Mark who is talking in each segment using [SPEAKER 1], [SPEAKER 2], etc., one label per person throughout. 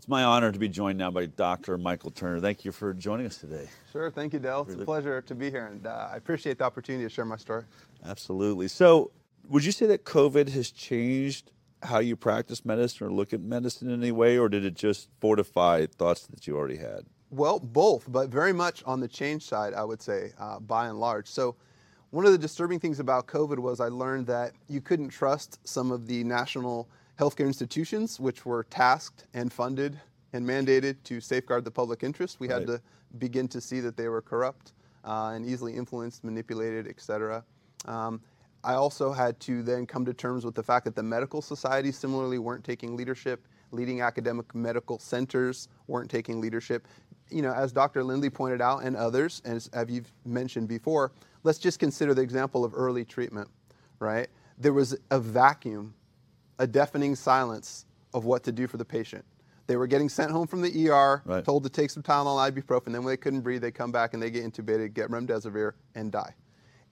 [SPEAKER 1] It's my honor to be joined now by Dr. Michael Turner. Thank you for joining us today.
[SPEAKER 2] Sure, thank you, Del. It's a pleasure to be here, and uh, I appreciate the opportunity to share my story.
[SPEAKER 1] Absolutely. So, would you say that COVID has changed how you practice medicine or look at medicine in any way, or did it just fortify thoughts that you already had?
[SPEAKER 2] Well, both, but very much on the change side, I would say, uh, by and large. So, one of the disturbing things about COVID was I learned that you couldn't trust some of the national healthcare institutions, which were tasked and funded and mandated to safeguard the public interest. We right. had to begin to see that they were corrupt uh, and easily influenced, manipulated, et cetera. Um, I also had to then come to terms with the fact that the medical societies similarly weren't taking leadership. Leading academic medical centers weren't taking leadership. You know, as Dr. Lindley pointed out, and others, and as you've mentioned before, let's just consider the example of early treatment, right? There was a vacuum a deafening silence of what to do for the patient. They were getting sent home from the ER, right. told to take some Tylenol, ibuprofen. Then when they couldn't breathe, they come back and they get intubated, get remdesivir, and die.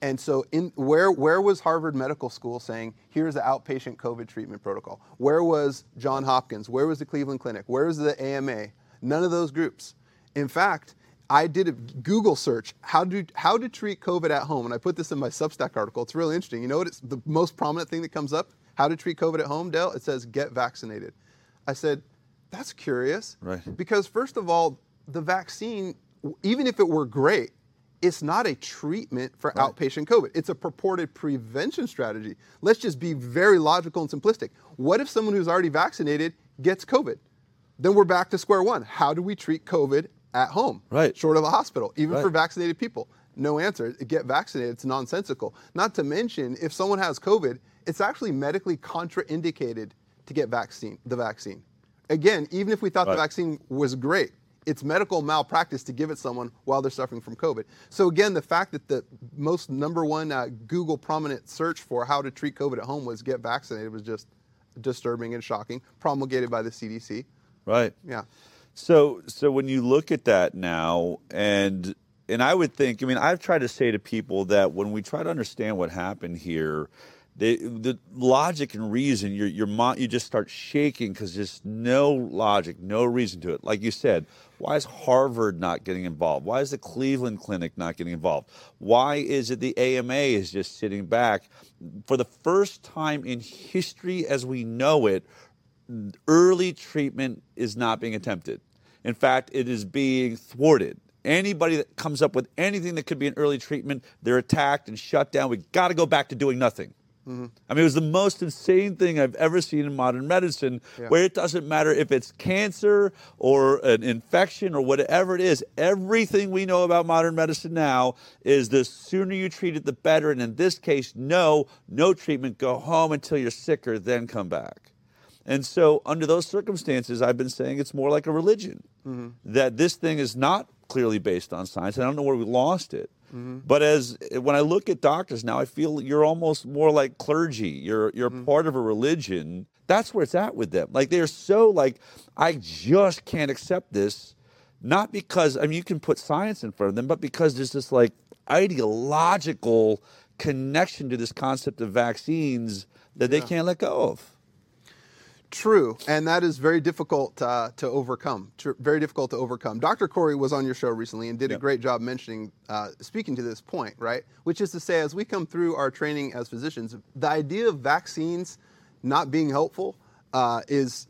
[SPEAKER 2] And so, in, where, where was Harvard Medical School saying, here's the outpatient COVID treatment protocol? Where was John Hopkins? Where was the Cleveland Clinic? Where was the AMA? None of those groups. In fact, I did a Google search, how to, how to treat COVID at home, and I put this in my Substack article. It's really interesting. You know what? It's the most prominent thing that comes up how to treat COVID at home, Del? It says get vaccinated. I said, that's curious.
[SPEAKER 1] Right.
[SPEAKER 2] Because first of all, the vaccine, even if it were great, it's not a treatment for right. outpatient COVID. It's a purported prevention strategy. Let's just be very logical and simplistic. What if someone who's already vaccinated gets COVID? Then we're back to square one. How do we treat COVID at home?
[SPEAKER 1] Right.
[SPEAKER 2] Short of a hospital, even right. for vaccinated people. No answer. Get vaccinated. It's nonsensical. Not to mention, if someone has COVID it's actually medically contraindicated to get vaccine, the vaccine. Again, even if we thought right. the vaccine was great, it's medical malpractice to give it someone while they're suffering from COVID. So again, the fact that the most number one uh, Google prominent search for how to treat COVID at home was get vaccinated was just disturbing and shocking, promulgated by the CDC.
[SPEAKER 1] Right.
[SPEAKER 2] Yeah.
[SPEAKER 1] So so when you look at that now and and I would think, I mean, I've tried to say to people that when we try to understand what happened here, the, the logic and reason, your, your you just start shaking because there's no logic, no reason to it. Like you said, why is Harvard not getting involved? Why is the Cleveland Clinic not getting involved? Why is it the AMA is just sitting back? For the first time in history as we know it, early treatment is not being attempted. In fact, it is being thwarted. Anybody that comes up with anything that could be an early treatment, they're attacked and shut down. We've got to go back to doing nothing. Mm-hmm. I mean, it was the most insane thing I've ever seen in modern medicine, yeah. where it doesn't matter if it's cancer or an infection or whatever it is. Everything we know about modern medicine now is the sooner you treat it, the better. And in this case, no, no treatment. Go home until you're sicker, then come back. And so, under those circumstances, I've been saying it's more like a religion. Mm-hmm. That this thing is not clearly based on science. I don't know where we lost it. Mm-hmm. But as when I look at doctors now, I feel you're almost more like clergy. You're you're mm-hmm. part of a religion. That's where it's at with them. Like they're so like, I just can't accept this. Not because I mean you can put science in front of them, but because there's this like ideological connection to this concept of vaccines that yeah. they can't let go of.
[SPEAKER 2] True, and that is very difficult uh, to overcome. Tr- very difficult to overcome. Dr. Kory was on your show recently and did yep. a great job mentioning, uh, speaking to this point, right? Which is to say, as we come through our training as physicians, the idea of vaccines not being helpful uh, is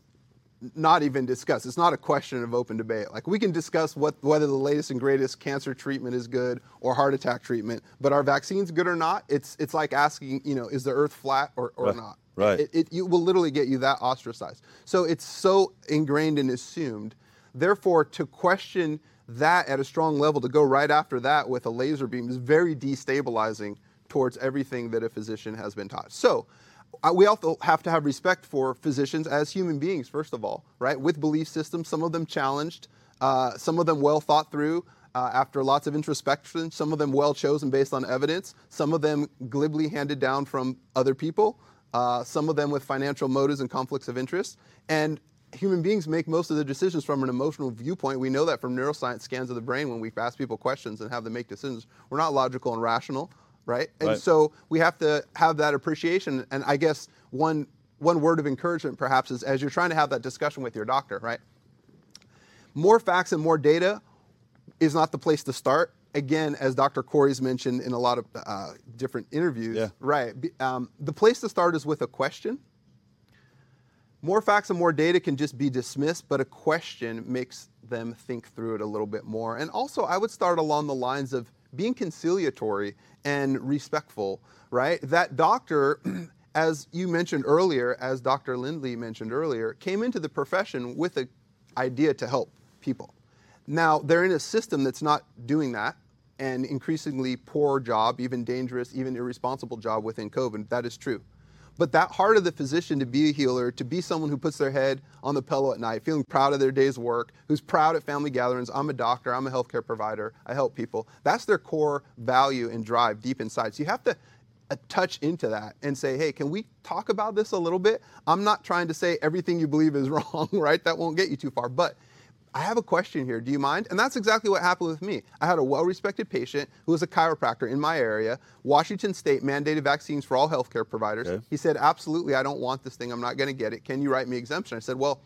[SPEAKER 2] not even discussed. It's not a question of open debate. Like we can discuss what whether the latest and greatest cancer treatment is good or heart attack treatment, but are vaccines good or not? It's it's like asking, you know, is the Earth flat or, or
[SPEAKER 1] right.
[SPEAKER 2] not?
[SPEAKER 1] Right.
[SPEAKER 2] It, it, it will literally get you that ostracized. So it's so ingrained and assumed. Therefore, to question that at a strong level, to go right after that with a laser beam is very destabilizing towards everything that a physician has been taught. So uh, we also have to have respect for physicians as human beings, first of all, right? With belief systems, some of them challenged, uh, some of them well thought through. Uh, after lots of introspection, some of them well chosen based on evidence, some of them glibly handed down from other people uh, some of them with financial motives and conflicts of interest. And human beings make most of their decisions from an emotional viewpoint. We know that from neuroscience scans of the brain when we ask people questions and have them make decisions. We're not logical and rational, right? And
[SPEAKER 1] right.
[SPEAKER 2] so we have to have that appreciation. And I guess one one word of encouragement perhaps is as you're trying to have that discussion with your doctor, right? more facts and more data is not the place to start. Again, as Dr. Kory's mentioned in a lot of uh, different interviews,
[SPEAKER 1] Yeah.
[SPEAKER 2] right? Um, the place to start is with a question. More facts and more data can just be dismissed, but a question makes them think through it a little bit more. And also, I would start along the lines of being conciliatory and respectful, right? That doctor, as you mentioned earlier, as Dr. Lindley mentioned earlier, came into the profession with an idea to help people. Now, they're in a system that's not doing that, and increasingly poor job, even dangerous, even irresponsible job within COVID. That is true. But that heart of the physician to be a healer, to be someone who puts their head on the pillow at night, feeling proud of their day's work, who's proud at family gatherings, I'm a doctor, I'm a healthcare provider, I help people. That's their core value and drive deep inside. So you have to uh, touch into that and say, hey, can we talk about this a little bit? I'm not trying to say everything you believe is wrong, right? That won't get you too far. But I have a question here. Do you mind? And that's exactly what happened with me. I had a well respected patient who was a chiropractor in my area. Washington State mandated vaccines for all healthcare providers.
[SPEAKER 1] Okay.
[SPEAKER 2] He said, Absolutely, I don't want this thing. I'm not going to get it. Can you write me exemption? I said, Well,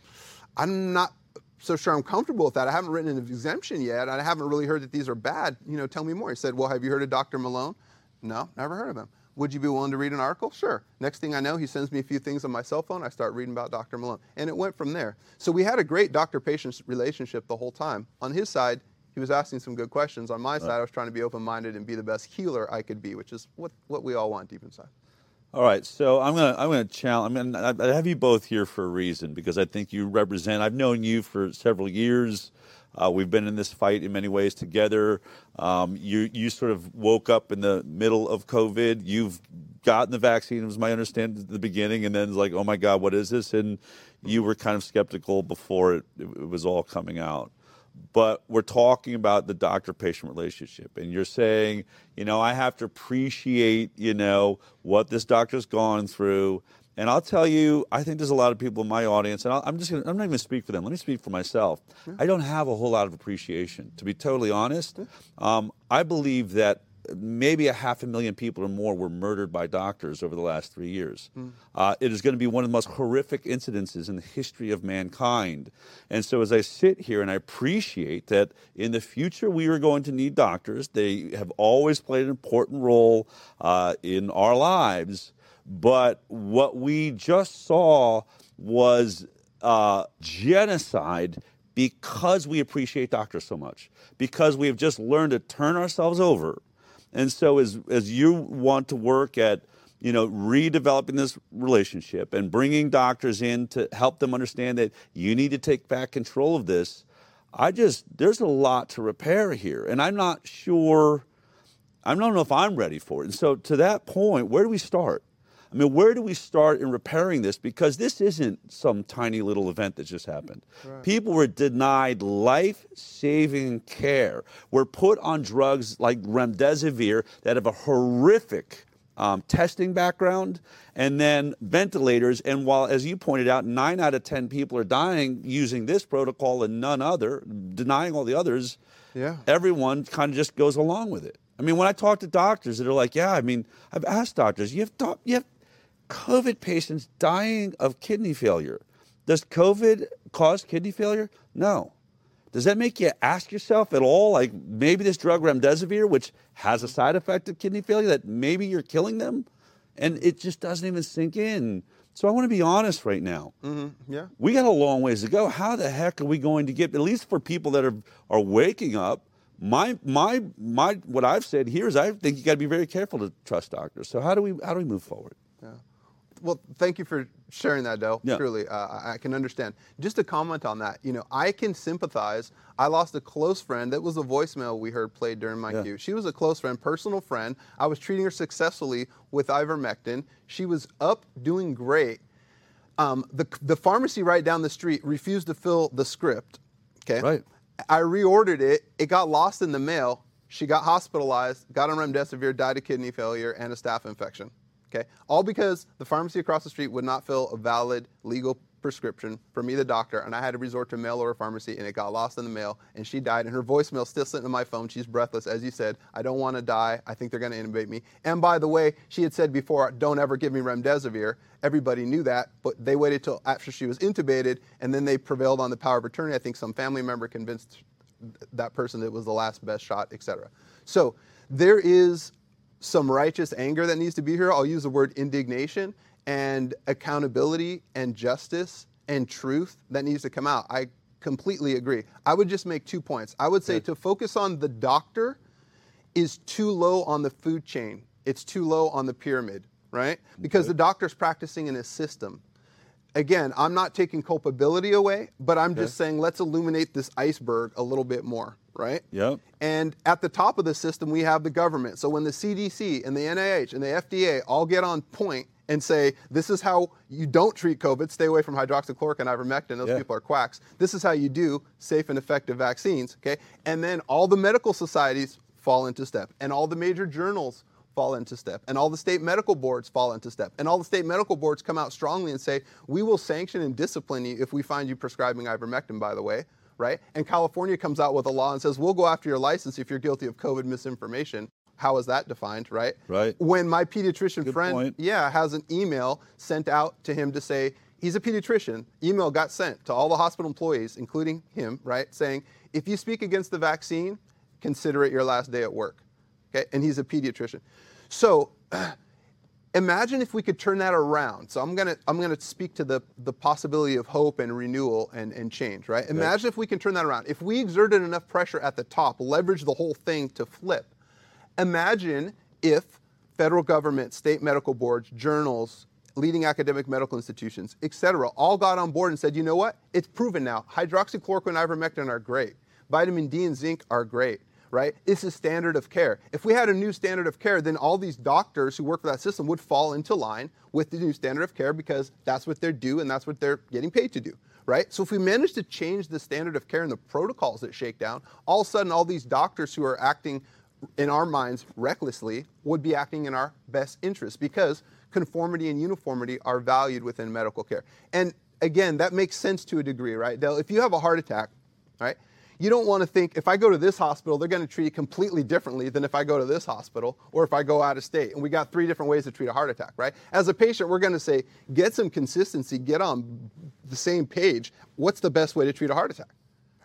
[SPEAKER 2] I'm not so sure I'm comfortable with that. I haven't written an exemption yet. I haven't really heard that these are bad. You know, tell me more. He said, Well, have you heard of Dr. Malone? No, never heard of him. Would you be willing to read an article? Sure. Next thing I know, he sends me a few things on my cell phone. I start reading about Dr. Malone. And it went from there. So we had a great doctor patient relationship the whole time. On his side, he was asking some good questions. On my side, I was trying to be open minded and be the best healer I could be, which is what, what we all want deep inside.
[SPEAKER 1] All right, so I'm gonna I'm gonna challenge. I'm gonna I I have you both here for a reason because I think you represent. I've known you for several years. Uh, we've been in this fight in many ways together. Um, you you sort of woke up in the middle of COVID. You've gotten the vaccine, was my understanding at the beginning, and then it's like, oh my God, what is this? And you were kind of skeptical before it, it was all coming out but we're talking about the doctor patient relationship and you're saying you know i have to appreciate you know what this doctor's gone through and i'll tell you i think there's a lot of people in my audience and I'll, i'm just gonna i'm not even gonna speak for them let me speak for myself i don't have a whole lot of appreciation to be totally honest um, i believe that maybe a half a million people or more were murdered by doctors over the last three years. Uh, it is going to be one of the most horrific incidences in the history of mankind. And so, as I sit here and I appreciate that in the future we are going to need doctors, they have always played an important role uh, in our lives. But what we just saw was uh, genocide because we appreciate doctors so much, because we have just learned to turn ourselves over. And so, as, as you want to work at you know, redeveloping this relationship and bringing doctors in to help them understand that you need to take back control of this, I just, there's a lot to repair here. And I'm not sure, I don't know if I'm ready for it. And so, to that point, where do we start? I mean, where do we start in repairing this? Because this isn't some tiny little event that just happened. People were denied life saving care, were put on drugs like remdesivir that have a horrific um, testing background, and then ventilators. And while, as you pointed out, nine out of 10 people are dying using this protocol and none other, denying all the others,
[SPEAKER 2] Yeah.
[SPEAKER 1] everyone kind of just goes along with it. I mean, when I talk to doctors that are like, yeah, I mean, I've asked doctors, you have, doc- you have COVID patients dying of kidney failure. Does COVID cause kidney failure? No. Does that make you ask yourself at all, like maybe this drug remdesivir, which has a side effect of kidney failure, that maybe you're killing them? And it just doesn't even sink in. So I want to be honest right now. Mm-hmm.
[SPEAKER 2] Yeah.
[SPEAKER 1] We got a long ways to go. How the heck are we going to get, at least for people that are, are waking up? My, my, my, what I've said here is I think you got to be very careful to trust doctors. So how do we, how do we move forward?
[SPEAKER 2] Well, thank you for sharing that, Del.
[SPEAKER 1] Yeah.
[SPEAKER 2] Truly, uh, I I can understand. Just to comment on that, you know, I can sympathize. I lost a close friend. That was a voicemail we heard played during my
[SPEAKER 1] Yeah.
[SPEAKER 2] queue. She was a close friend, personal friend. I was treating her successfully with ivermectin. She was up, doing great. Um, the the pharmacy right down the street refused to fill the script. Okay.
[SPEAKER 1] Right.
[SPEAKER 2] I reordered it. It got lost in the mail. She got hospitalized, got on remdesivir, died of kidney failure and a staph infection. Okay, all because the pharmacy across the street would not fill a valid legal prescription for me, the doctor, and I had to resort to mail order pharmacy, and it got lost in the mail, and she died, and her voicemail still sitting on my phone. She's breathless, as you said. I don't want to die. I think they're going to intubate me. And by the way, she had said before, don't ever give me remdesivir. Everybody knew that, but they waited till after she was intubated, and then they prevailed on the power of attorney. I think some family member convinced that person that it was the last best shot, etc. So there is some righteous anger that needs to be here. I'll use the word indignation and accountability and justice and truth that needs to come out. I completely agree. I would just make two points. I would say to focus on the doctor is too low on the food chain. It's too low on the pyramid, right? Because the doctor's practicing in a system. Again, I'm not taking culpability away, but I'm just saying let's illuminate this iceberg a little bit more, right?
[SPEAKER 1] Yep.
[SPEAKER 2] And at the top of the system, we have the government. So when the CDC and the NIH and the FDA all get on point and say, this is how you don't treat COVID, stay away from hydroxychloroquine, ivermectin, those
[SPEAKER 1] Yeah.
[SPEAKER 2] people are quacks. This is how you do safe and effective vaccines, okay? And then all the medical societies fall into step, and all the major journals fall into step, and all the state medical boards fall into step, and all the state medical boards come out strongly and say, we will sanction and discipline you if we find you prescribing ivermectin, by the way, right? And California comes out with a law and says, we'll go after your license if you're guilty of COVID misinformation. How is that defined, right?
[SPEAKER 1] Right.
[SPEAKER 2] When my pediatrician
[SPEAKER 1] Good
[SPEAKER 2] friend,
[SPEAKER 1] point.
[SPEAKER 2] yeah, has an email sent out to him to say he's a pediatrician. Email got sent to all the hospital employees, including him, right, saying if you speak against the vaccine, consider it your last day at work. Okay, and he's a pediatrician. So imagine if we could turn that around. So I'm gonna I'm gonna speak to the the possibility of hope and renewal and, and change, right? Imagine if we can turn that around. If we exerted enough pressure at the top, leverage the whole thing to flip. Imagine if federal government, state medical boards, journals, leading academic medical institutions, et cetera, all got on board and said, you know what? It's proven now. Hydroxychloroquine and ivermectin are great. Vitamin D and zinc are great, right? This is standard of care. If we had a new standard of care, then all these doctors who work for that system would fall into line with the new standard of care because that's what they're due and that's what they're getting paid to do right? So if we manage to change the standard of care and the protocols that shake down, all of a sudden all these doctors who are acting in our minds recklessly would be acting in our best interest because conformity and uniformity are valued within medical care. And again, that makes sense to a degree, right? Del, if you have a heart attack, right? You don't want to think if I go to this hospital, they're going to treat it completely differently than if I go to this hospital or if I go out of state. And we got three different ways to treat a heart attack, right? As a patient, we're going to say, get some consistency, get on the same page. What's the best way to treat a heart attack?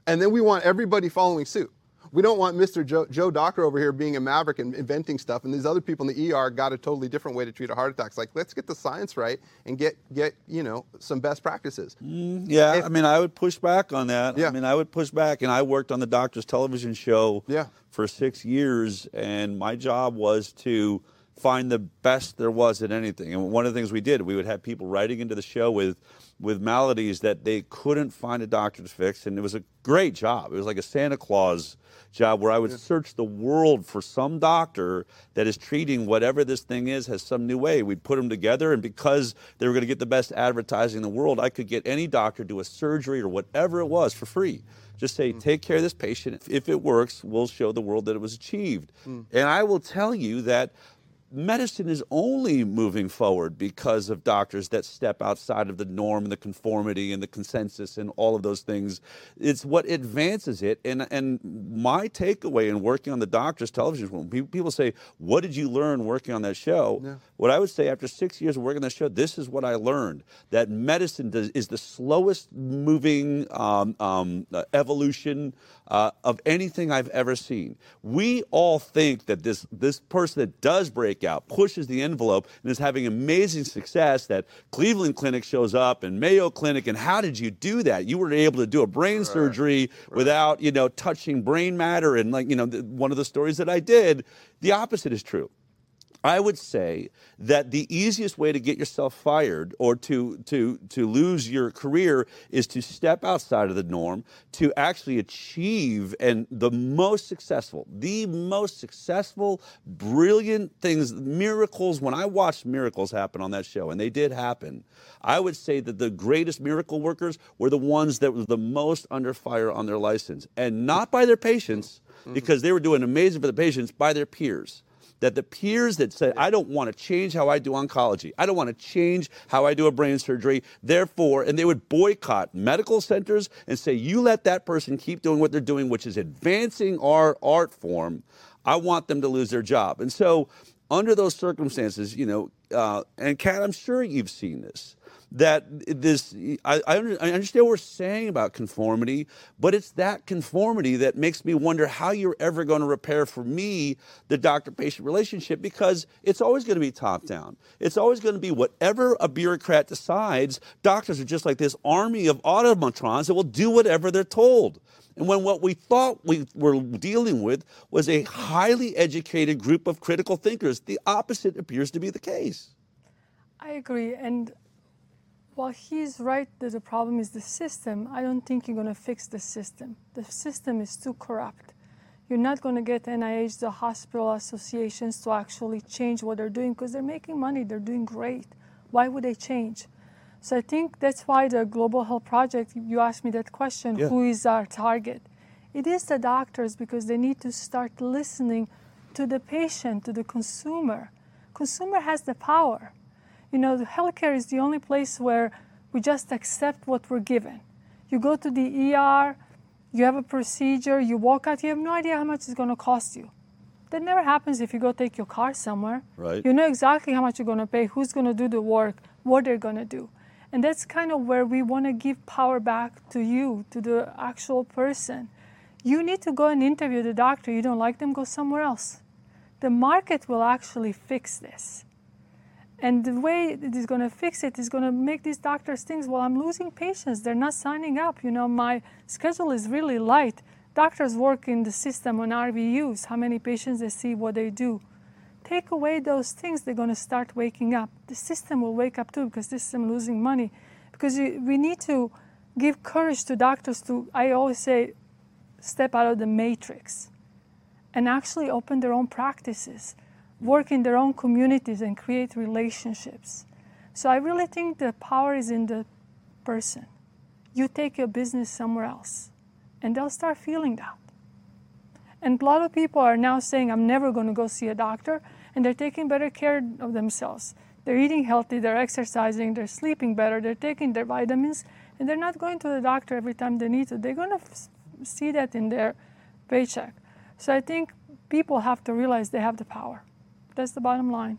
[SPEAKER 2] And then we want everybody following suit. We don't want Mr. Joe, Joe Doctor over here being a maverick and inventing stuff, and these other people in the ER got a totally different way to treat a heart attack. It's like let's get the science right and get get you know some best practices.
[SPEAKER 1] Yeah,
[SPEAKER 2] If-
[SPEAKER 1] I mean, I would push back on that.
[SPEAKER 2] Yeah.
[SPEAKER 1] I mean, I would push back, and I worked on the doctor's television show
[SPEAKER 2] Yeah.
[SPEAKER 1] for six years, and my job was to find the best there was at anything. And one of the things we did, we would have people writing into the show with with maladies that they couldn't find a doctor to fix, and it was a great job. It was like a Santa Claus job where I would search the world for some doctor that is treating whatever this thing is has some new way. We'd put them together, and because they were going to get the best advertising in the world, I could get any doctor to do a surgery or whatever it was for free. Just say, mm. take care of this patient. If it works, we'll show the world that it was achieved. Mm. And I will tell you that medicine is only moving forward because of doctors that step outside of the norm and the conformity and the consensus and all of those things. It's what advances it. And and my takeaway in working on the doctor's television show, people say, "What did you learn working on that show?" What I would say after six years of working on that show, this is what I learned: that medicine does, is the slowest moving um, um, uh, evolution uh, of anything I've ever seen. We all think that this this person that does break out pushes the envelope and is having amazing success. That Cleveland Clinic shows up and Mayo Clinic, and how did you do that? You were able to do a brain surgery without you know touching brain matter, and like you know one of the stories that I did. The opposite is true. I would say that the easiest way to get yourself fired or to, to, to lose your career is to step outside of the norm, to actually achieve and the most successful, the most successful, brilliant things, miracles. When I watched miracles happen on that show, and they did happen, I would say that the greatest miracle workers were the ones that were the most under fire on their license, and not by their patients, mm-hmm. because they were doing amazing for the patients, by their peers that the peers that said, I don't want to change how I do oncology, I don't want to change how I do a brain surgery, therefore, and they would boycott medical centers and say, you let that person keep doing what they're doing, which is advancing our art form. I want them to lose their job. And so, under those circumstances, you know, uh, and Kat, I'm sure you've seen this that this I, I, understand what we're saying about conformity but it's that conformity that makes me wonder how you're ever going to repair for me the doctor patient relationship because it's always going to be top down it's always going to be whatever a bureaucrat decides doctors are just like this army of automatrons that will do whatever they're told and when what we thought we were dealing with was a highly educated group of critical thinkers, the opposite appears to be the case.
[SPEAKER 3] I agree. And while he's right that the problem is the system, I don't think you're going to fix the system. The system is too corrupt. You're not going to get NIH, the hospital associations to actually change what they're doing because they're making money, they're doing great. Why would they change? So I think that's why the Global Health Project, you asked me that question yeah. who is our target? It is the doctors because they need to start listening to the patient, to the consumer. Consumer has the power. You know, the healthcare is the only place where we just accept what we're given. You go to the ER, you have a procedure, you walk out, you have no idea how much it's going to cost you. That never happens if you go take your car somewhere.
[SPEAKER 1] Right.
[SPEAKER 3] You know exactly how much you're going to pay, who's going to do the work, what they're going to do. And that's kind of where we want to give power back to you, to the actual person. You need to go and interview the doctor. You don't like them, go somewhere else. The market will actually fix this. And the way it is going to fix it is going to make these doctors think, well, I'm losing patients. They're not signing up. You know, my schedule is really light. Doctors work in the system on RVUs, how many patients they see, what they do. Take away those things, they're going to start waking up. The system will wake up too because the system losing money. Because we need to give courage to doctors to, I always say, step out of the matrix and actually open their own practices work in their own communities and create relationships. So I really think the power is in the person. You take your business somewhere else, and they'll start feeling that. And a lot of people are now saying, I'm never going to go see a doctor, and they're taking better care of themselves. They're eating healthy, they're exercising, they're sleeping better, they're taking their vitamins, and they're not going to the doctor every time they need to. They're going to f- see that in their paycheck. So I think people have to realize they have the power. That's the bottom line.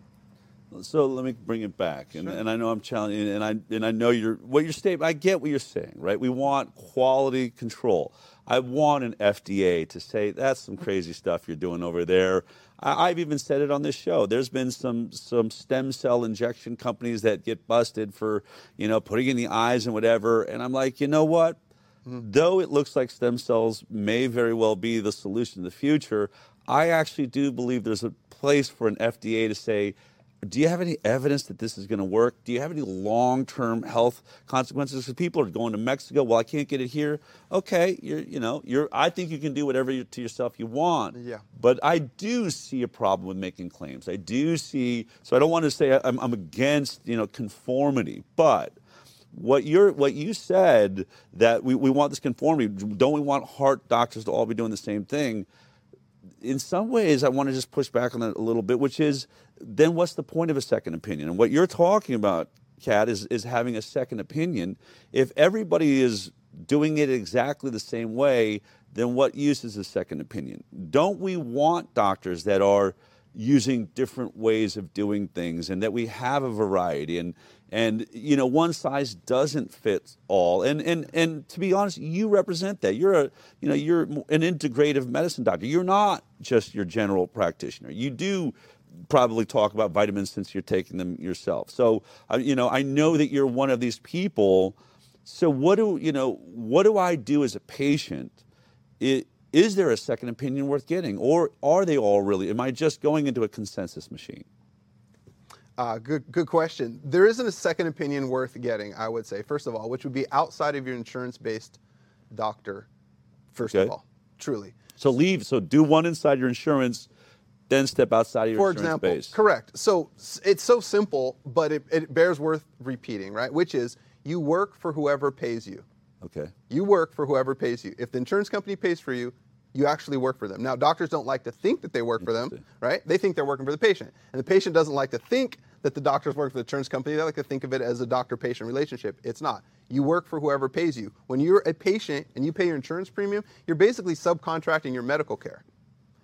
[SPEAKER 1] So let me bring it back, and, sure. and I know I'm challenging, and I and I know you're what you're saying. I get what you're saying, right? We want quality control. I want an FDA to say that's some crazy stuff you're doing over there. I, have even said it on this show. There's been some some stem cell injection companies that get busted for you know putting in the eyes and whatever, and I'm like, you know what? Mm-hmm. Though it looks like stem cells may very well be the solution in the future, I actually do believe there's a place for an FDA to say, do you have any evidence that this is going to work? Do you have any long-term health consequences? Because people are going to Mexico. Well, I can't get it here. Okay, you're, you know, you're. I think you can do whatever you, to yourself you want.
[SPEAKER 2] Yeah.
[SPEAKER 1] But I do see a problem with making claims. I do see. So I don't want to say I'm, I'm against, you know, conformity, but what you're what you said that we, we want this conformity. Don't we want heart doctors to all be doing the same thing? In some ways, I want to just push back on that a little bit, which is then what's the point of a second opinion? And what you're talking about, Kat, is, is having a second opinion. If everybody is doing it exactly the same way, then what use is a second opinion? Don't we want doctors that are using different ways of doing things and that we have a variety and and you know one size doesn't fit all. And and and to be honest you represent that. You're a you know you're an integrative medicine doctor. You're not just your general practitioner. You do probably talk about vitamins since you're taking them yourself. So uh, you know i know that you're one of these people. So what do you know what do i do as a patient? It, is there a second opinion worth getting? Or are they all really am i just going into a consensus machine
[SPEAKER 2] uh, good, good question. There isn't a second opinion worth getting, I would say, first of all, which would be outside of your insurance based doctor, first okay. of all, truly.
[SPEAKER 1] So leave, so do one inside your insurance, then step outside of your For insurance example, base.
[SPEAKER 2] Correct. So it's so simple, but it, it bears worth repeating, right? Which is you work for whoever pays you.
[SPEAKER 1] Okay.
[SPEAKER 2] You work for whoever pays you. If the insurance company pays for you, You actually work for them. Now, doctors don't like to think that they work for them, right? They think they're working for the patient. And the patient doesn't like to think that the doctors work for the insurance company. They like to think of it as a doctor patient relationship. It's not. You work for whoever pays you. When you're a patient and you pay your insurance premium, you're basically subcontracting your medical care.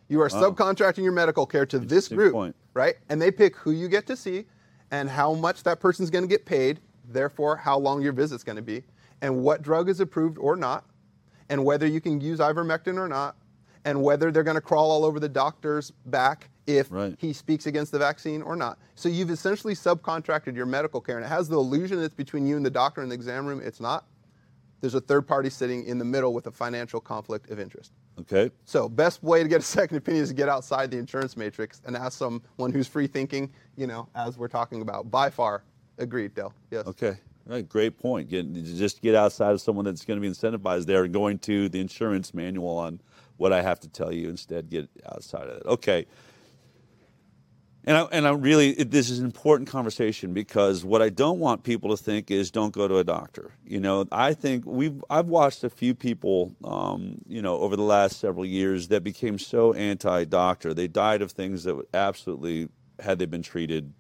[SPEAKER 2] You are subcontracting your medical care to this group,
[SPEAKER 1] point.
[SPEAKER 2] right? And they pick who you get to see and how much that person's going to get paid, therefore, how long your visit's going to be, and what drug is approved or not, and whether you can use ivermectin or not, and whether they're going to crawl all over the doctor's back if
[SPEAKER 1] Right.
[SPEAKER 2] he speaks against the vaccine or not. So you've essentially subcontracted your medical care, and it has the illusion that it's between you and the doctor in the exam room. It's not. There's a third party sitting in the middle with a financial conflict of interest.
[SPEAKER 1] Okay.
[SPEAKER 2] So best way to get a second opinion is to get outside the insurance matrix and ask someone who's free thinking, you know, as we're talking about. By far, agreed, Del. Yes.
[SPEAKER 1] Okay. Right. Great point. Get, just get outside of someone that's going to be incentivized there and going to the insurance manual on what I have to tell you. Instead, get outside of it. Okay. And I, and I really, it, this is an important conversation because what I don't want people to think is don't go to a doctor. You know, I think we've, I've watched a few people, um, you know, over the last several years that became so anti-doctor. They died of things that absolutely, had they been treated,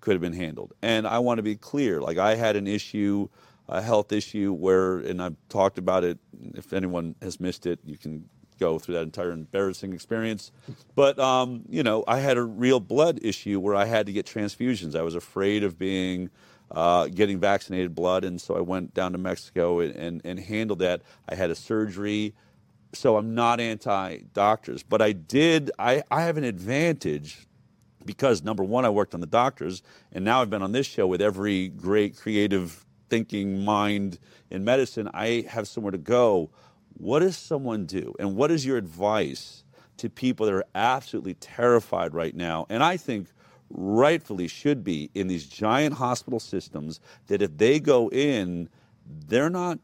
[SPEAKER 1] could have been handled. And I want to be clear. Like I had an issue, a health issue where, and I've talked about it. If anyone has missed it, you can go through that entire embarrassing experience. But um, you know, I had a real blood issue where I had to get transfusions. I was afraid of being uh, getting vaccinated blood, and so I went down to Mexico and, and, and handled that. I had a surgery so I'm not anti doctors, but I did. I, I have an advantage because number one, I worked on the doctors, and now I've been on this show with every great creative thinking mind in medicine. I have somewhere to go. What does someone do, and what is your advice to people that are absolutely terrified right now? And I think rightfully should be in these giant hospital systems that if they go in, they're not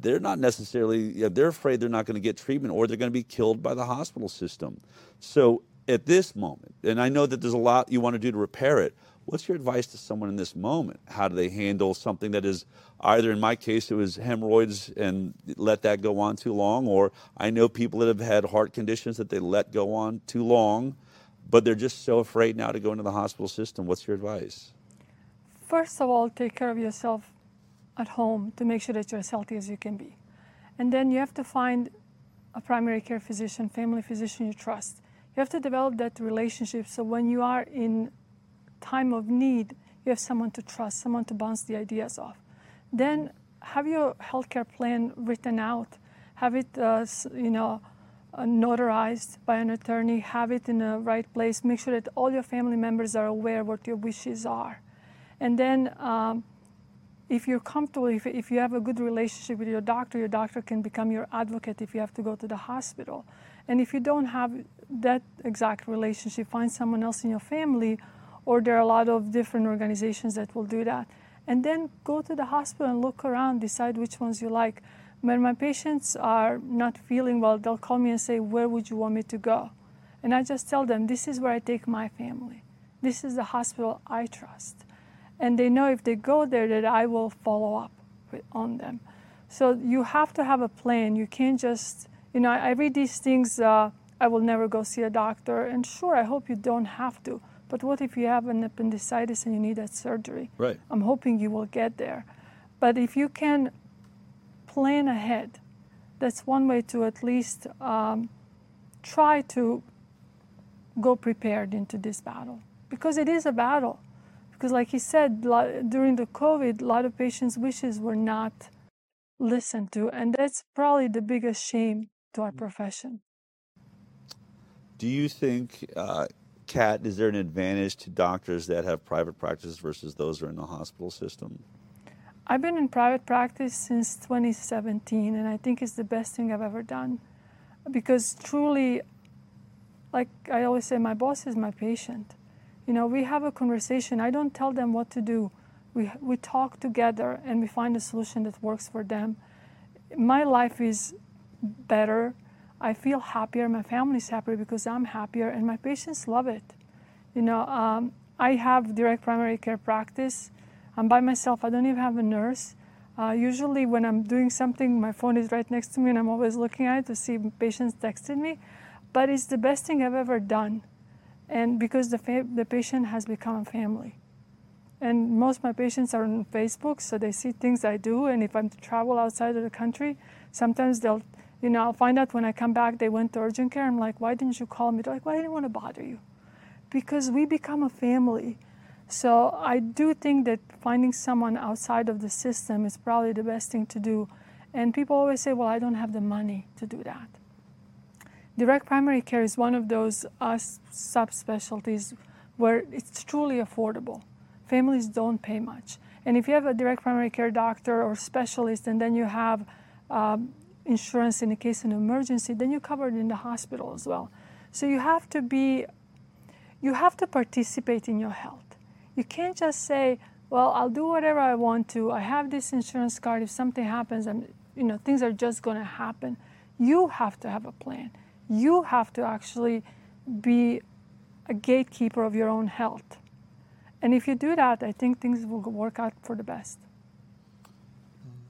[SPEAKER 1] they're not necessarily they're afraid they're not going to get treatment or they're going to be killed by the hospital system so at this moment and i know that there's a lot you want to do to repair it what's your advice to someone in this moment how do they handle something that is either in my case it was hemorrhoids and let that go on too long or i know people that have had heart conditions that they let go on too long but they're just so afraid now to go into the hospital system what's your advice
[SPEAKER 3] First of all, take care of yourself at home to make sure that you're as healthy as you can be. And then you have to find a primary care physician, family physician you trust. You have to develop that relationship so when you are in time of need, you have someone to trust, someone to bounce the ideas off. Then have your healthcare plan written out. Have it, uh, you know, uh, notarized by an attorney. Have it in the right place. Make sure that all your family members are aware what your wishes are. And then, um, if you're comfortable, if, if you have a good relationship with your doctor, your doctor can become your advocate if you have to go to the hospital. And if you don't have that exact relationship, find someone else in your family, or there are a lot of different organizations that will do that. And then go to the hospital and look around, decide which ones you like. When my patients are not feeling well, they'll call me and say, Where would you want me to go? And I just tell them, This is where I take my family. This is the hospital I trust and they know if they go there that I will follow up with, on them. So you have to have a plan. You can't just, you know, I read these things. Uh, I will never go see a doctor, and sure, I hope you don't have to. But what if you have an appendicitis and you need that surgery?
[SPEAKER 1] Right.
[SPEAKER 3] I'm hoping you will get there. But if you can plan ahead, that's one way to at least um, try to go prepared into this battle because it is a battle because like he said during the covid a lot of patients wishes were not listened to and that's probably the biggest shame to our profession
[SPEAKER 1] Do you think, uh, Kat, is there an advantage to doctors that have private practices versus those who are in the hospital system?
[SPEAKER 3] i've been in private practice since 2017 and i think it's the best thing i've ever done. Because truly like i always say my boss is my patient. You know we have a conversation. I don't tell them what to do. We, we talk together and we find a solution that works for them. My life is better i feel happier my family's happier because i'm happier and my patients love it you know um, i have direct primary care practice i'm by myself i don't even have a nurse Uh, usually, when I'm doing something, my phone is right next to me, and I'm always looking at it to see patients texted me. But it's the best thing I've ever done, and because the fa- the patient has become a family. And most of my patients are on Facebook, so they see things I do. And if I'm to travel outside of the country, sometimes they'll, you know, I'll find out when I come back they went to urgent care. I'm like, why didn't you call me? They're like, well, I didn't want to bother you, because we become a family. So I do think that finding someone outside of the system is probably the best thing to do. And people always say, well, I don't have the money to do that. Direct primary care is one of those uh, subspecialties where it's truly affordable families don't pay much. And if you have a direct primary care doctor or specialist, and then you have um, insurance in the case of an emergency, then you're covered in the hospital as well. So you have to be, you have to participate in your health. You can't just say, well, I'll do whatever I want to. I have this insurance card. If something happens, I'm, you know, things are just going to happen. You have to have a plan. You have to actually be a gatekeeper of your own health. And if you do that, I think things will work out for the best.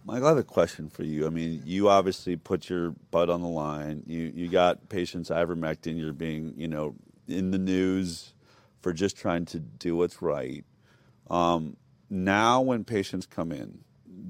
[SPEAKER 1] Michael, I have a question for you. I mean, you obviously put your butt on the line. You you got patients ivermectin. You're being, you know, in the news for just trying to do what's right. Um, now, when patients come in,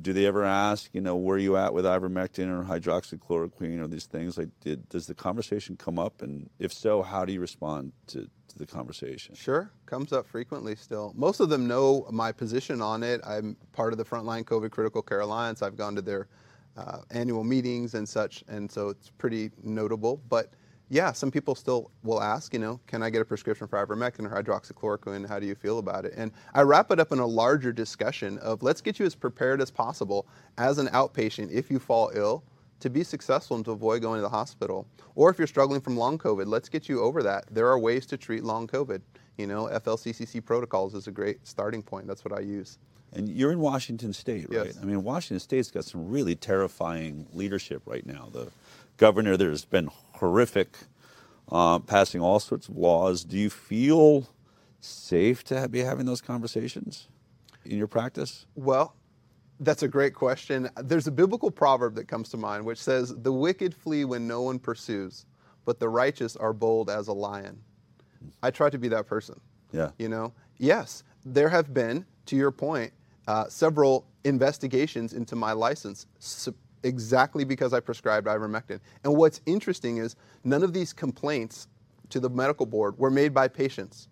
[SPEAKER 1] do they ever ask, you know, where are you at with ivermectin or hydroxychloroquine or these things? Like, did, does the conversation come up? And if so, how do you respond to, to the conversation?
[SPEAKER 2] Sure, comes up frequently still. Most of them know my position on it. I'm part of the Frontline COVID Critical Care Alliance. I've gone to their uh, annual meetings and such, and so it's pretty notable. But yeah, some people still will ask, you know, can I get a prescription for ivermectin or hydroxychloroquine? How do you feel about it? And I wrap it up in a larger discussion of let's get you as prepared as possible as an outpatient if you fall ill to be successful and to avoid going to the hospital. Or if you're struggling from long COVID, let's get you over that. There are ways to treat long COVID. You know, FLCCC protocols is a great starting point. That's what I use.
[SPEAKER 1] And you're in Washington State, right?
[SPEAKER 2] Yes.
[SPEAKER 1] I mean, Washington State's got some really terrifying leadership right now. The governor there's been horrific, uh, passing all sorts of laws. Do you feel safe to be having those conversations in your practice?
[SPEAKER 2] Well, that's a great question. There's a biblical proverb that comes to mind which says, The wicked flee when no one pursues, but the righteous are bold as a lion. I try to be that person.
[SPEAKER 1] Yeah.
[SPEAKER 2] You know, yes, there have been, to your point, uh, several investigations into my license su- exactly because I prescribed ivermectin. And what's interesting is none of these complaints to the medical board were made by patients.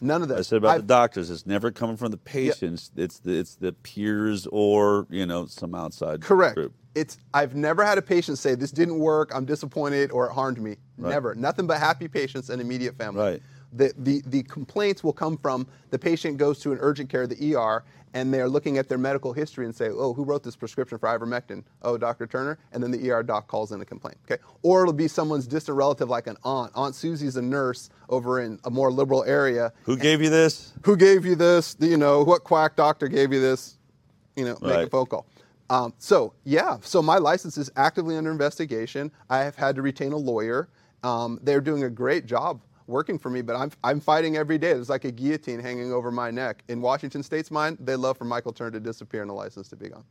[SPEAKER 2] None of that.
[SPEAKER 1] I said about
[SPEAKER 2] I've-
[SPEAKER 1] the doctors, it's never coming from the patients. It's the it's the peers or you know some outside
[SPEAKER 2] Correct.
[SPEAKER 1] group.
[SPEAKER 2] It's I've never had a patient say this didn't work, I'm disappointed, or it harmed me. Never. Nothing but happy patients and immediate family.
[SPEAKER 1] Right.
[SPEAKER 2] The, the, the complaints will come from the patient goes to an urgent care, the ER, and they're looking at their medical history and say, oh, who wrote this prescription for ivermectin? Oh, Dr. Turner. And then the ER doc calls in a complaint. Okay. Or it'll be someone's distant relative like an aunt. Aunt Susie's a nurse over in a more liberal area.
[SPEAKER 1] Who gave you this?
[SPEAKER 2] Who gave you this? You know, what quack doctor gave you this? You know, make a phone call. Um, so yeah, so my license is actively under investigation. I have had to retain a lawyer. Um, they're doing a great job working for me, but I'm, I'm fighting every day. There's like a guillotine hanging over my neck. In Washington State's mind, they love for Michael Turner to disappear and the license to be gone.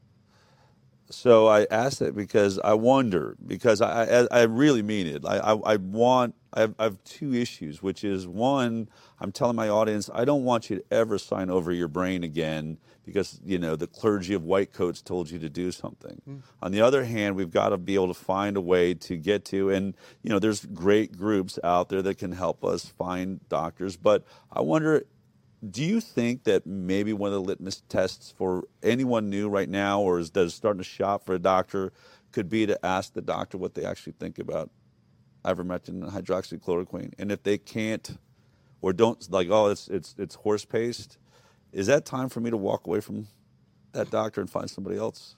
[SPEAKER 1] So I asked that because I wonder, because I, I, I really mean it. I, I, I want, I have, I have two issues, which is one, I'm telling my audience, I don't want you to ever sign over your brain again because, you know, the clergy of white coats told you to do something. Hmm. On the other hand, we've got to be able to find a way to get to, and, you know, there's great groups out there that can help us find doctors, but I wonder do you think that maybe one of the litmus tests for anyone new right now or is that is starting to shop for a doctor could be to ask the doctor what they actually think about ivermectin and hydroxychloroquine and if they can't or don't like oh it's it's it's horse paste is that time for me to walk away from that doctor and find somebody else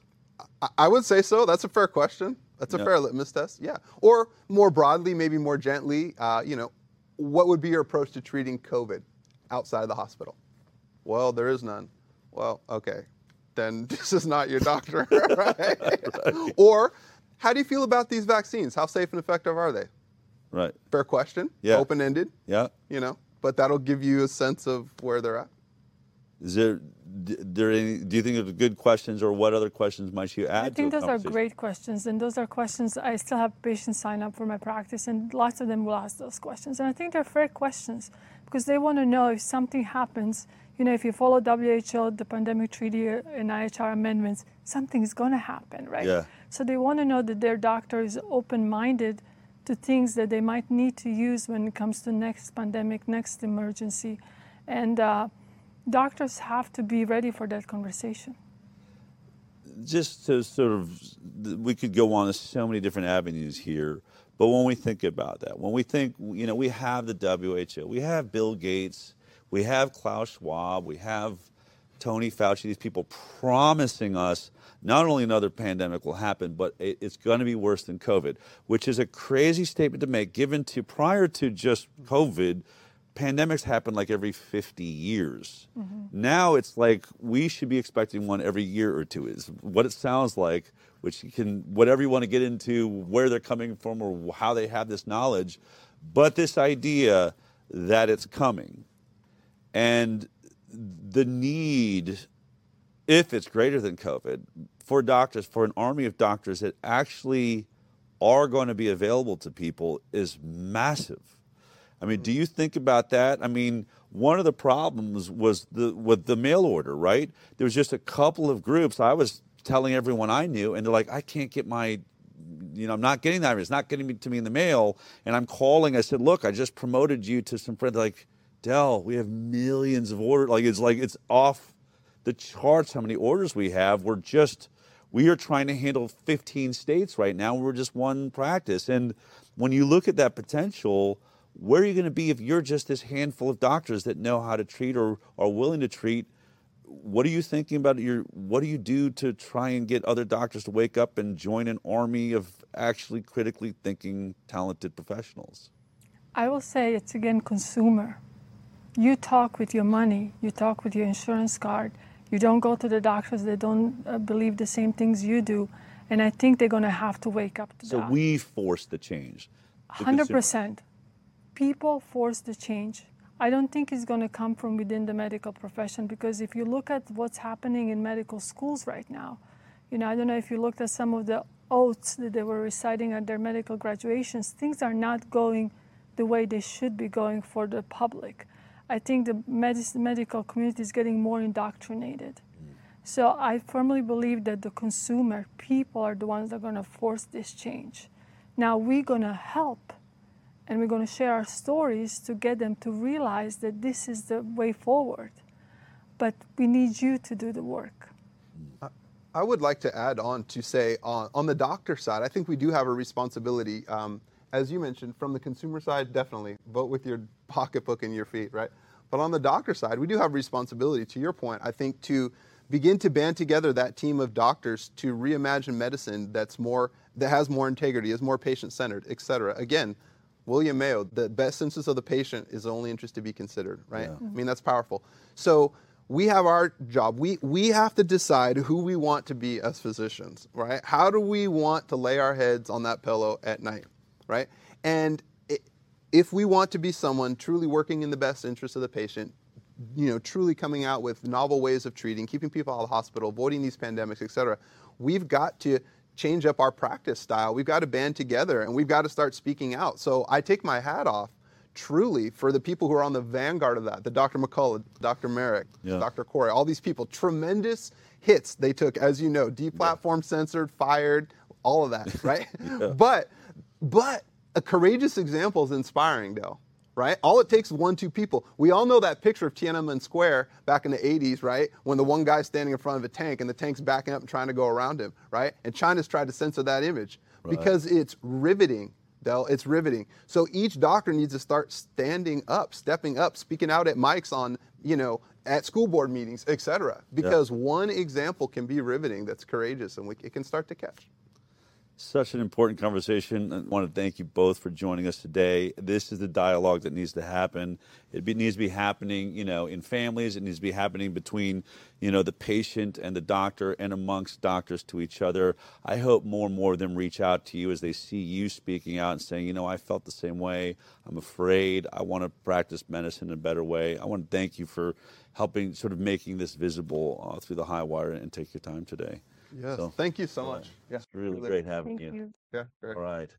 [SPEAKER 2] I- I would say so. That's a fair question. That's a
[SPEAKER 1] Yeah.
[SPEAKER 2] fair litmus test. Yeah. Or more broadly, maybe more gently, uh, you know, what would be your approach to treating COVID outside the hospital? Well, there is none. Well, okay. Then this is not your doctor, right? Or how do you feel about these vaccines? How safe and effective are they?
[SPEAKER 1] right
[SPEAKER 2] Fair question.
[SPEAKER 1] Yeah.
[SPEAKER 2] Open ended,
[SPEAKER 1] yeah
[SPEAKER 2] you know, but that'll give you a sense of where they're at.
[SPEAKER 1] Is there, there any, do you think there's good questions, or what other questions might you add?
[SPEAKER 3] I think
[SPEAKER 1] to
[SPEAKER 3] those are great questions, and those are questions I still have patients sign up for my practice, and lots of them will ask those questions. And I think they're fair questions because they want to know if something happens. You know, if you follow WHO, the pandemic treaty, and IHR amendments, something is going to happen, right?
[SPEAKER 1] Yeah.
[SPEAKER 3] So they want to know that their doctor is open-minded to things that they might need to use when it comes to next pandemic, next emergency, and uh, doctors have to be ready for that conversation.
[SPEAKER 1] just to sort of, we could go on so many different avenues here. But when we think about that, when we think, you know, we have the WHO, we have Bill Gates, we have Klaus Schwab, we have Tony Fauci, these people promising us not only another pandemic will happen, but it's going to be worse than COVID, which is a crazy statement to make given to prior to just COVID, pandemics happen like every 50 years. Mm-hmm. Now it's like we should be expecting one every year or two, is what it sounds like, which you can, whatever you want to get into, where they're coming from or how they have this knowledge, but this idea that it's coming and the need, if it's greater than COVID, for doctors, for an army of doctors that actually are going to be available to people is massive. I mean, do mm-hmm. you think about that? I mean, one of the problems was the with the mail order, right? There was just a couple of groups. I was telling everyone I knew, and they're like, I can't get my, you know, I'm not getting that. It's not getting to me in the mail. And I'm calling. I said, look, I just promoted you to some friends. Like, Del, we have millions of orders. Like it's like it's off the charts how many orders we have. We're just we are trying to handle 15 states right now. We're just one practice. And when you look at that potential, where are you going to be if you're just this handful of doctors that know how to treat or are willing to treat? What are you thinking about your what do you do to try and get other doctors to wake up and join an army of actually critically thinking talented professionals?
[SPEAKER 3] I will say it's again consumer. You talk with your money, you talk with your insurance card. You don't go to the doctors they don't uh, believe the same things you do. And I think they're going to have to wake up to that.
[SPEAKER 1] So
[SPEAKER 3] that.
[SPEAKER 1] we force the change. the
[SPEAKER 3] Hundred
[SPEAKER 1] consumer.
[SPEAKER 3] percent. People force the change. I don't think it's going to come from within the medical profession because if you look at what's happening in medical schools right now, you know, I don't know if you looked at some of the oaths that they were reciting at their medical graduations, things are not going the way they should be going for the public. I think the medis- medical community is getting more indoctrinated. Mm. So I firmly believe that the consumer, people are the ones that are going to force this change. Now we're going to help and we're going to share our stories to get them to realize that this is the way forward. But we need you to do the work.
[SPEAKER 2] I would like to add on to say on, on the doctor side, I think we do have a responsibility. Um, as you mentioned, from the consumer side, definitely vote with your pocketbook and your feet, right? But on the doctor side, we do have responsibility. To your point, I think to begin to band together that team of doctors to reimagine medicine that's more that has more integrity, is more patient-centered, et cetera. Again, William Mayo, the best interest of the patient is the only interest to be considered, right? I mean, that's powerful. So we have our job. We, we have to decide who we want to be as physicians, right? How do we want to lay our heads on that pillow at night, right? And if we want to be someone truly working in the best interest of the patient, you know, truly coming out with novel ways of treating, keeping people out of the hospital, avoiding these pandemics, et cetera, we've got to change up our practice style. We've got to band together and we've got to start speaking out. So I take my hat off truly for the people who are on the vanguard of that, the Dr. McCullough, Dr. Marik,
[SPEAKER 1] Yeah.
[SPEAKER 2] Dr. Kory, all these people, tremendous hits they took, as you know, deplatformed, censored, fired, all of that, right? But, but a courageous example is inspiring, though, right? All it takes is one, two people. We all know that picture of Tiananmen Square back in the 80s, right? When the one guy's standing in front of a tank and the tank's backing up and trying to go around him, right? And China's tried to censor that image because it's riveting. Del, it's riveting. So each doctor needs to start standing up, stepping up, speaking out at mics on, you know, at school board meetings, et cetera. Because one example can be riveting that's courageous and we, it can start to catch.
[SPEAKER 1] Such an important conversation. I want to thank you both for joining us today. This is the dialogue that needs to happen. It needs to be happening, you know, in families. It needs to be happening between, you know, the patient and the doctor, and amongst doctors to each other. I hope more and more of them reach out to you as they see you speaking out and saying, you know, I felt the same way. I'm afraid. I want to practice medicine in a better way. I want to thank you for helping, sort of making this visible uh, through the Highwire and take your time today.
[SPEAKER 2] Yes.
[SPEAKER 1] So,
[SPEAKER 2] Thank you so much. Yeah.
[SPEAKER 1] It's really
[SPEAKER 2] Really-
[SPEAKER 1] great having
[SPEAKER 3] Thank
[SPEAKER 1] you.
[SPEAKER 3] you.
[SPEAKER 2] Yeah. Great.
[SPEAKER 1] All right.